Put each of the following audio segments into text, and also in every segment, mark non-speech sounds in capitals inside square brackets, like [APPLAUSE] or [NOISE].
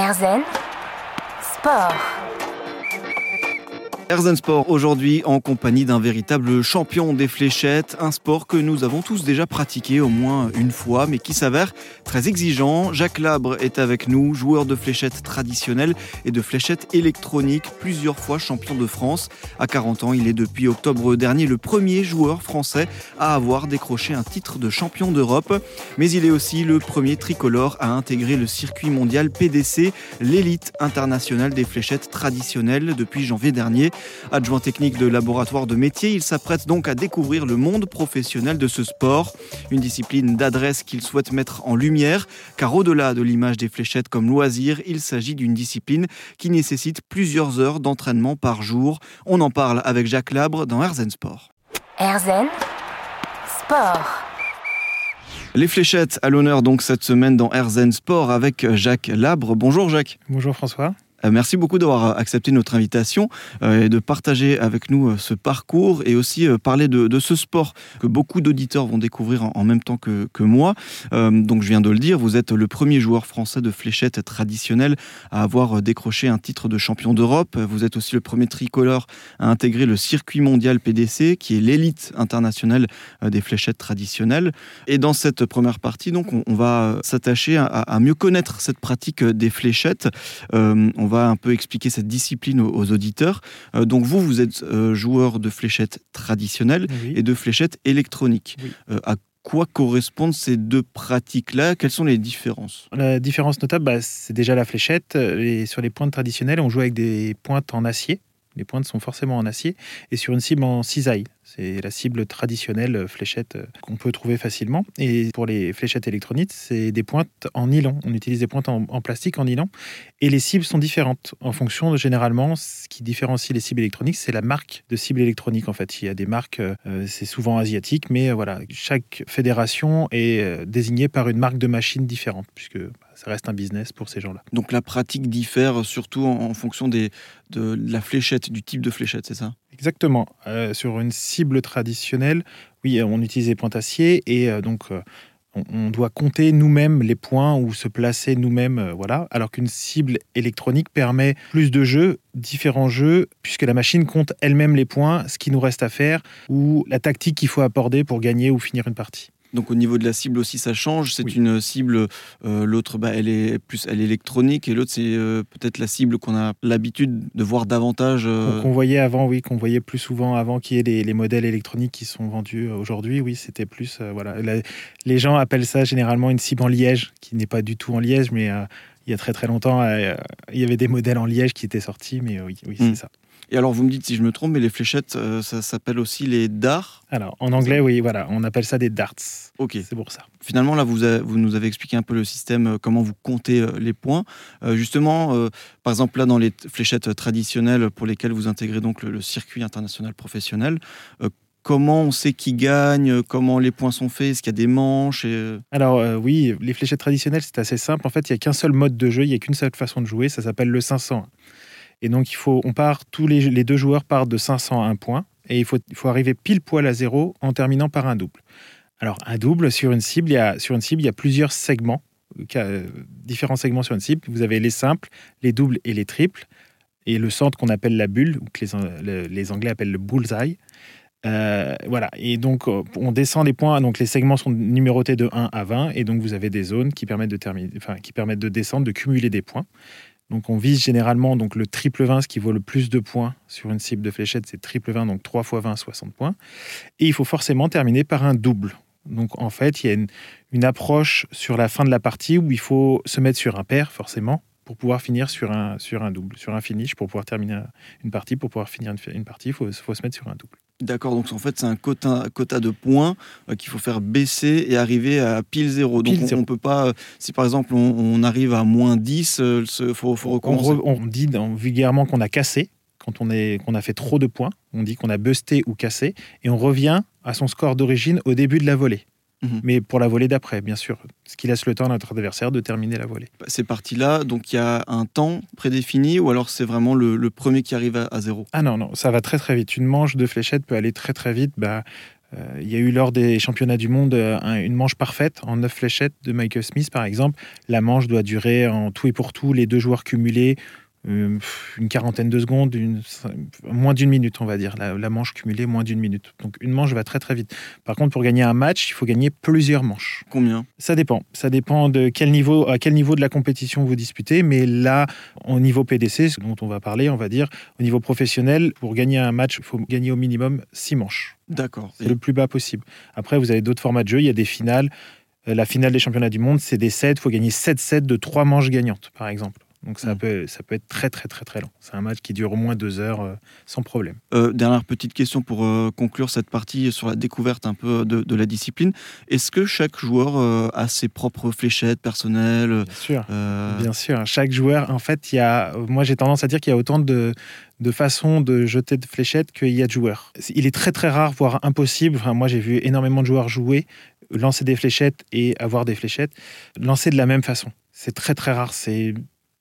Erzen Sport. Erzen Sport aujourd'hui en compagnie d'un véritable champion des fléchettes, un sport que nous avons tous déjà pratiqué au moins une fois mais qui s'avère très exigeant. Jacques Labre est avec nous, joueur de fléchettes traditionnelles et de fléchettes électroniques, plusieurs fois champion de France. À 40 ans, il est depuis octobre dernier le premier joueur français à avoir décroché un titre de champion d'Europe, mais il est aussi le premier tricolore à intégrer le circuit mondial PDC, l'élite internationale des fléchettes traditionnelles depuis janvier dernier. Adjoint technique de laboratoire de métier, il s'apprête donc à découvrir le monde professionnel de ce sport, une discipline d'adresse qu'il souhaite mettre en lumière, car au-delà de l'image des fléchettes comme loisir, il s'agit d'une discipline qui nécessite plusieurs heures d'entraînement par jour. On en parle avec Jacques Labre dans Herzen Sport. Erzen Sport. Les fléchettes à l'honneur donc cette semaine dans Herzen Sport avec Jacques Labre. Bonjour Jacques. Bonjour François. Euh, merci beaucoup d'avoir accepté notre invitation euh, et de partager avec nous euh, ce parcours et aussi parler de, ce sport que beaucoup d'auditeurs vont découvrir en, même temps que, moi. donc je viens de le dire, vous êtes le premier joueur français de fléchettes traditionnelles à avoir décroché un titre de champion d'Europe. Vous êtes aussi le premier tricolore à intégrer le circuit mondial PDC, qui est l'élite internationale des fléchettes traditionnelles. Et dans cette première partie, donc, on, va s'attacher à, mieux connaître cette pratique des fléchettes. Va un peu expliquer cette discipline aux, auditeurs. Euh, donc vous, vous êtes euh, joueur de fléchettes traditionnelles et de fléchettes électroniques. Euh, à quoi correspondent ces deux pratiques-là? Quelles sont les différences? La différence notable, bah, c'est déjà la fléchette. Et sur les pointes traditionnelles, on joue avec des pointes en acier. Les pointes sont forcément en acier et sur une cible en cisaille. C'est la cible traditionnelle euh, fléchette euh, qu'on peut trouver facilement. Et pour les fléchettes électroniques, c'est des pointes en nylon. On utilise des pointes en, plastique, en nylon. Et les cibles sont différentes en fonction de généralement ce qui différencie les cibles électroniques, c'est la marque de cible électronique. En fait, il y a des marques, euh, c'est souvent asiatique, mais voilà, chaque fédération est désignée par une marque de machine différente, puisque bah, ça reste un business pour ces gens-là. Donc la pratique diffère surtout en, fonction des, de la fléchette, du type de fléchette, c'est ça? Exactement. Euh, sur une cible traditionnelle, oui, on utilise des points acier et euh, donc euh, on, doit compter nous-mêmes les points ou se placer nous-mêmes, voilà. Alors qu'une cible électronique permet plus de jeux, différents jeux, puisque la machine compte elle-même les points, ce qui nous reste à faire ou la tactique qu'il faut aborder pour gagner ou finir une partie. Donc au niveau de la cible aussi, ça change. C'est une cible, euh, l'autre, bah, elle est plus, elle est électronique, et l'autre, c'est euh, peut-être la cible qu'on a l'habitude de voir davantage. Euh, qu'on voyait avant, oui, qu'on voyait plus souvent avant qu'il y ait les, les, modèles électroniques qui sont vendus aujourd'hui. Oui, c'était plus, voilà. les gens appellent ça généralement une cible en liège, qui n'est pas du tout en liège, mais il y a très très longtemps, il y avait des modèles en liège qui étaient sortis, mais oui, oui, c'est hmm. ça. Et alors, vous me dites si je me trompe, mais les fléchettes, euh, ça s'appelle aussi les darts? Alors, en anglais, oui, voilà, on appelle ça des darts. Ok. C'est pour ça. Finalement, là, vous, vous, nous avez expliqué un peu le système, euh, comment vous comptez euh, les points. justement, par exemple, là, dans les fléchettes traditionnelles pour lesquelles vous intégrez donc le, circuit international professionnel, comment on sait qui gagne, comment les points sont faits, est-ce qu'il y a des manches Alors oui, les fléchettes traditionnelles, c'est assez simple. En fait, il n'y a qu'un seul mode de jeu, il n'y a qu'une seule façon de jouer, ça s'appelle le 500. Et donc, il faut, on part, tous les, deux joueurs partent de 501 points et il faut, il faut arriver pile poil à zéro en terminant par un double. Alors, un double sur une cible, il y a, sur une cible, il y a plusieurs segments, euh, différents segments sur une cible. Vous avez les simples, les doubles et les triples, et le centre qu'on appelle la bulle, ou que les, les Anglais appellent le bullseye. Euh, voilà, et donc euh, on descend les points, donc les segments sont numérotés de 1 à 20, et donc vous avez des zones qui permettent de, terminer, enfin, qui permettent de descendre, de cumuler des points. Donc on vise généralement donc le triple 20, ce qui vaut le plus de points sur une cible de fléchette, c'est triple 20, donc 3 fois 20, 60 points. Et il faut forcément terminer par un double. Donc en fait, il y a une, approche sur la fin de la partie où il faut se mettre sur un pair, forcément, pour pouvoir finir sur un, sur un double, sur un finish, pour pouvoir terminer une partie, pour pouvoir finir une, partie, il faut, faut se mettre sur un double. D'accord, donc en fait c'est un quota, quota de points euh, qu'il faut faire baisser et arriver à pile zéro. Donc on, ne peut pas, euh, si par exemple on, arrive à moins 10, il euh, faut, faut recommencer. On, dit vulgairement qu'on a cassé, quand on, est, qu'on a fait trop de points, on dit qu'on a busté ou cassé, et on revient à son score d'origine au début de la volée. Mhm. Mais pour la volée d'après, bien sûr, ce qui laisse le temps à notre adversaire de terminer la volée. Bah, ces parties-là, donc il y a un temps prédéfini ou alors c'est vraiment le, premier qui arrive à, zéro? Ah non, non, ça va très très vite. Une manche de fléchette peut aller très très vite. Bah, Euh, il y a eu lors des championnats du monde euh, un- une manche parfaite en 9 fléchettes de Michael Smith, par exemple. La manche doit durer en tout et pour tout, les deux joueurs cumulés, une quarantaine de secondes, une- moins d'une minute, on va dire. La, la manche cumulée, moins d'une minute. Donc une manche va très très vite. Par contre, pour gagner un match, il faut gagner plusieurs manches. Combien? Ça dépend. Ça dépend de quel niveau, à quel niveau de la compétition vous disputez. Mais là, au niveau PDC, ce dont on va parler, on va dire, au niveau professionnel, pour gagner un match, il faut gagner au minimum six manches. D'accord. C'est le plus bas possible. Après, vous avez d'autres formats de jeu. Il y a des finales. Euh, La finale des championnats du monde, c'est des sets. Il faut gagner 7 sets de 3 manches gagnantes, par exemple. Donc ça, Mm. peut, ça peut être très, très, très, très long. C'est un match qui dure au moins deux heures euh, sans problème. Euh, dernière petite question pour euh, conclure cette partie sur la découverte un peu de, de la discipline. Est-ce que chaque joueur a ses propres fléchettes personnelles Bien sûr. Bien sûr, chaque joueur, en fait, il y a, moi j'ai tendance à dire qu'il y a autant de, de façons de jeter de fléchettes qu'il y a de joueurs. Il est très très rare, voire impossible. Enfin, moi j'ai vu énormément de joueurs jouer, lancer des fléchettes et avoir des fléchettes, lancer de la même façon. C'est très très rare. C'est-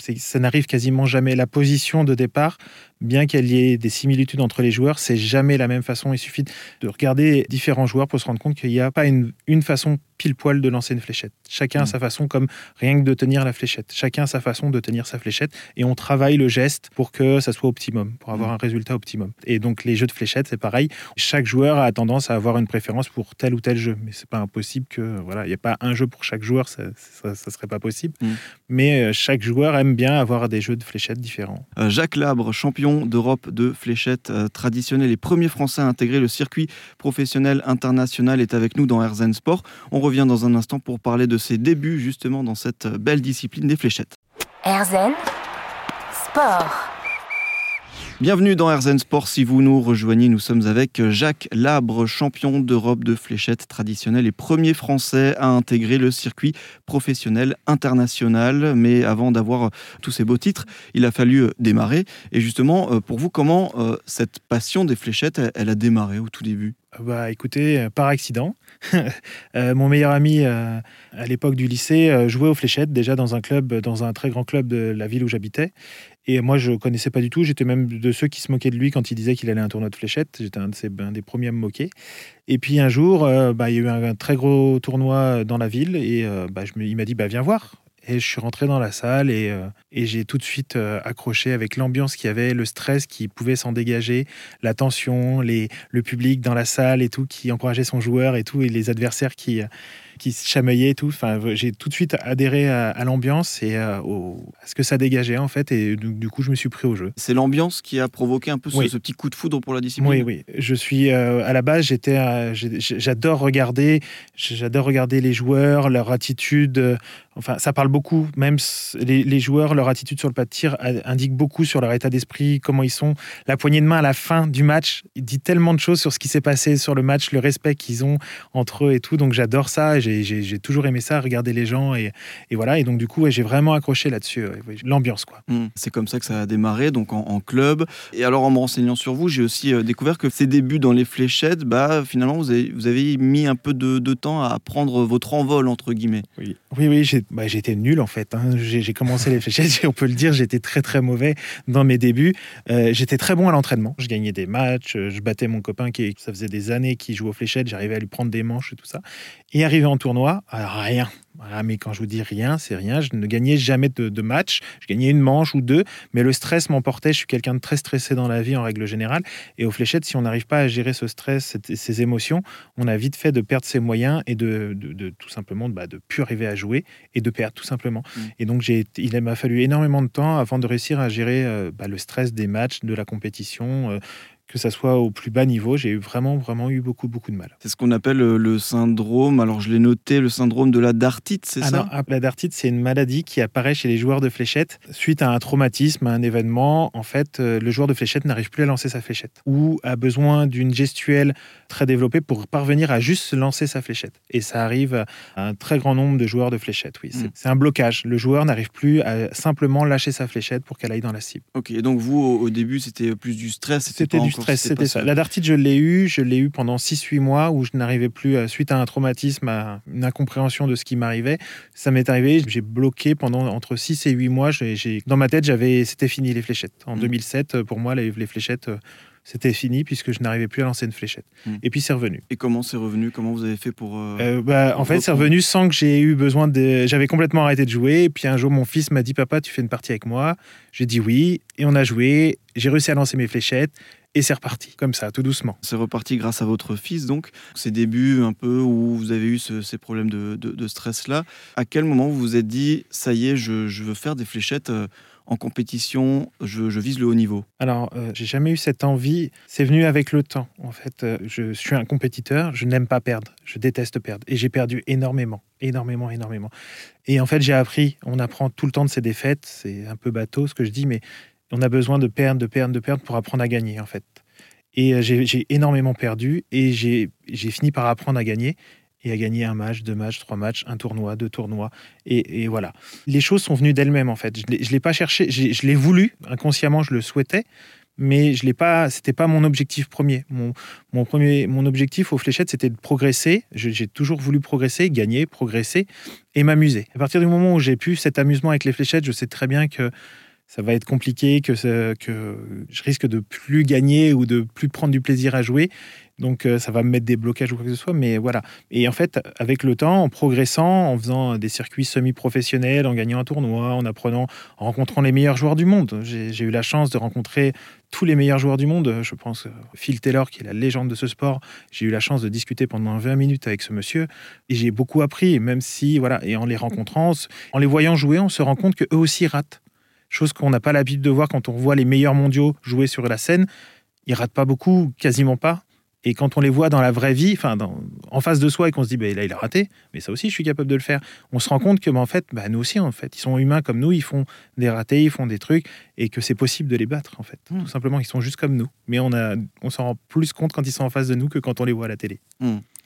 ça n'arrive quasiment jamais. La position de départ, bien qu'il y ait des similitudes entre les joueurs, c'est jamais la même façon. Il suffit de regarder différents joueurs pour se rendre compte qu'il n'y a pas une, une façon pile poil de lancer une fléchette. Chacun a Mm. sa façon, comme rien que de tenir la fléchette. Chacun a sa façon de tenir sa fléchette et on travaille le geste pour que ça soit optimum, pour avoir Mm. un résultat optimum. Et donc les jeux de fléchettes, c'est pareil. Chaque joueur a tendance à avoir une préférence pour tel ou tel jeu, mais c'est pas impossible que voilà, il n'y a pas un jeu pour chaque joueur, ça, ça, ça serait pas possible. Mm. Mais euh, chaque joueur aime bien avoir des jeux de fléchettes différents. Euh, Jacques Labre, champion d'Europe de fléchettes euh, traditionnelles et premier français à intégrer le circuit professionnel international, est avec nous dans Herzen Sport. On revient dans un instant pour parler de ses débuts justement dans cette euh, belle discipline des fléchettes. Erzen Sport. Bienvenue dans Herzen Sport. Si vous nous rejoignez, nous sommes avec Jacques Labre, champion d'Europe de fléchettes traditionnelles et premier français à intégrer le circuit professionnel international. Mais avant d'avoir tous ces beaux titres, il a fallu euh, démarrer. Et justement, euh, pour vous, comment euh, cette passion des fléchettes, elle a démarré au tout début? Bah écoutez, euh, par accident. [LAUGHS] Euh, mon meilleur ami euh, à l'époque du lycée jouait aux fléchettes déjà dans un club, dans un très grand club de la ville où j'habitais. Et moi, je connaissais pas du tout. J'étais même de ceux qui se moquaient de lui quand il disait qu'il allait à un tournoi de fléchettes. J'étais un, de ces- un des premiers à me moquer. Et puis un jour, bah, il y a eu un, très gros tournoi dans la ville et bah, il m'a dit bah, Viens voir. Et je suis rentré dans la salle et, euh, et j'ai tout de suite euh, accroché avec l'ambiance qu'il y avait, le stress qui pouvait s'en dégager, la tension, les, le public dans la salle et tout, qui encourageait son joueur et tout, et les adversaires qui, euh, qui se chamaillaient et tout. Enfin, j'ai tout de suite adhéré à, à l'ambiance et euh, au- à ce que ça dégageait en fait. Et du, du coup, je me suis pris au jeu. C'est l'ambiance qui a provoqué un peu ce, Oui. ce petit coup de foudre pour la discipline? Oui, oui. Je suis euh, à la base, j'étais, euh, j'adore regarder, j'adore regarder les joueurs, leur attitude. euh, Enfin, ça parle beaucoup. Même les, les joueurs, leur attitude sur le pas de tir indique beaucoup sur leur état d'esprit, comment ils sont. La poignée de main à la fin du match il dit tellement de choses sur ce qui s'est passé sur le match, le respect qu'ils ont entre eux et tout. Donc j'adore ça. J'ai, toujours aimé ça, regarder les gens et, et voilà. Et donc du coup, ouais, j'ai vraiment accroché là-dessus. ouais, ouais, L'ambiance, quoi. Hmm. C'est comme ça que ça a démarré, donc en, en club. Et alors, en me renseignant sur vous, j'ai aussi euh, découvert que ces débuts dans les fléchettes, bah, finalement, vous avez, vous avez mis un peu de, de temps à prendre votre envol, entre guillemets. Oui, oui, oui j'ai bah, j'étais nul en fait. hein. J'ai j'ai commencé les fléchettes, [LAUGHS] on peut le dire, j'étais très très mauvais dans mes débuts. Euh, j'étais très bon à l'entraînement. Je gagnais des matchs, euh, je battais mon copain qui, ça faisait des années qu'il jouait aux fléchettes, j'arrivais à lui prendre des manches et tout ça. Et arrivé en tournoi, alors, rien. Ah, mais quand je vous dis rien, c'est rien. Je ne gagnais jamais de, de match. Je gagnais une manche ou deux, mais le stress m'emportait. Je suis quelqu'un de très stressé dans la vie en règle générale. Et aux fléchettes, si on n'arrive pas à gérer ce stress, ces émotions, on a vite fait de perdre ses moyens et de, de- de tout simplement bah, de plus arriver à jouer et de perdre tout simplement. Mm. Et donc j'ai, il m'a fallu énormément de temps avant de réussir à gérer euh, bah, le stress des matchs, de la compétition, euh, que ça soit au plus bas niveau. J'ai vraiment vraiment eu beaucoup beaucoup de mal. C'est ce qu'on appelle euh, le syndrome, alors je l'ai noté, le syndrome de la dartite, c'est Ah ça? non, ah, la dartite, c'est une maladie qui apparaît chez les joueurs de fléchettes suite à un traumatisme, à un événement. En fait, euh, le joueur de fléchette n'arrive plus à lancer sa fléchette ou a besoin d'une gestuelle très développée pour parvenir à juste lancer sa fléchette. Et ça arrive à un très grand nombre de joueurs de fléchettes. Oui, c'est Mm. c'est un blocage. Le joueur n'arrive plus à simplement lâcher sa fléchette pour qu'elle aille dans la cible. Ok, donc vous, au, début, c'était plus du stress C'était du stress, c'était ça. La dartite, je l'ai eu, je l'ai eu pendant 6-8 mois où je n'arrivais plus, euh, suite à un traumatisme, à une incompréhension de ce qui m'arrivait. Ça m'est arrivé, j'ai bloqué pendant entre 6 et 8 mois. Dans ma tête, j'avais, c'était fini les fléchettes. En Mm. 2007, euh, pour moi, les, les fléchettes, euh, c'était fini puisque je n'arrivais plus à lancer une fléchette. Mm. Et puis c'est revenu. Et comment c'est revenu? Comment vous avez fait pour... euh, Euh, bah, en fait, c'est revenu sans que j'ai eu besoin de. J'avais complètement arrêté de jouer. Et puis un jour, mon fils m'a dit Papa, tu fais une partie avec moi J'ai dit oui. Et on a joué. J'ai réussi à lancer mes fléchettes. Et c'est reparti, comme ça, tout doucement. C'est reparti grâce à votre fils, donc. Ces débuts un peu où vous avez eu ce- ces problèmes de, de- de stress-là, à quel moment vous vous êtes dit, ça y est, je, je veux faire des fléchettes euh, en compétition, je, vise le haut niveau Alors, euh, j'ai jamais eu cette envie. C'est venu avec le temps. En fait, euh, je suis un compétiteur. Je n'aime pas perdre. Je déteste perdre. Et j'ai perdu énormément, énormément, énormément. Et en fait, j'ai appris. On apprend tout le temps de ses défaites. C'est un peu bateau ce que je dis, mais on a besoin de perdre, de perdre, de perdre pour apprendre à gagner, en fait. Et euh, j'ai énormément perdu. Et j'ai fini par apprendre à gagner. Et à gagner un match, deux matchs, trois matchs, un tournoi, deux tournois. Et, voilà. Les choses sont venues d'elles-mêmes, en fait. Je ne l'ai pas cherché. Je l'ai voulu. Inconsciemment, je le souhaitais mais je l'ai pas c'était pas mon objectif premier mon, premier mon objectif aux fléchettes c'était de progresser j'ai toujours voulu progresser gagner progresser et m'amuser à partir du moment où j'ai pu cet amusement avec les fléchettes je sais très bien que ça va être compliqué que je risque de plus gagner ou de plus prendre du plaisir à jouer donc euh, ça va me mettre des blocages ou quoi que ce soit mais voilà et en fait avec le temps en progressant en faisant des circuits semi-professionnels en gagnant un tournoi en apprenant en rencontrant les meilleurs joueurs du monde j'ai j'ai eu la chance de rencontrer tous les meilleurs joueurs du monde. Je pense euh, Phil Taylor, qui est la légende de ce sport. J'ai eu la chance de discuter pendant 20 minutes avec ce monsieur et j'ai beaucoup appris, même si, voilà, et en les rencontrant, en les voyant jouer, on se rend compte qu'eux aussi ratent. Chose qu'on n'a pas l'habitude de voir quand on voit les meilleurs mondiaux jouer sur la scène. Ils ratent pas beaucoup, quasiment pas. Et quand on les voit dans la vraie vie, enfin, en face de soi et qu'on se dit, bah, là, il a raté, mais ça aussi, je suis capable de le faire. On se rend compte que, bah, en fait, bah, nous aussi, en fait, ils sont humains comme nous, ils font des ratés, ils font des trucs, et que c'est possible de les battre, en fait. Mm. Tout simplement, ils sont juste comme nous. Mais on, a, on s'en rend plus compte quand ils sont en face de nous que quand on les voit à la télé.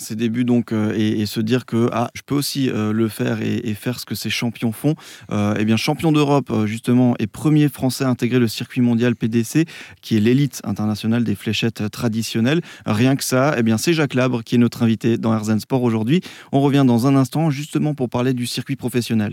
Ces débuts, donc, euh, et, et se dire que ah, je peux aussi euh, le faire et, et faire ce que ces champions font. Euh, eh bien, champion d'Europe, justement, et premier français à intégrer le circuit mondial PDC, qui est l'élite internationale des fléchettes traditionnelles. Rien que ça, eh bien, c'est Jacques Labre qui est notre invité dans RZN Sport aujourd'hui. On revient dans un instant, justement, pour parler du circuit professionnel.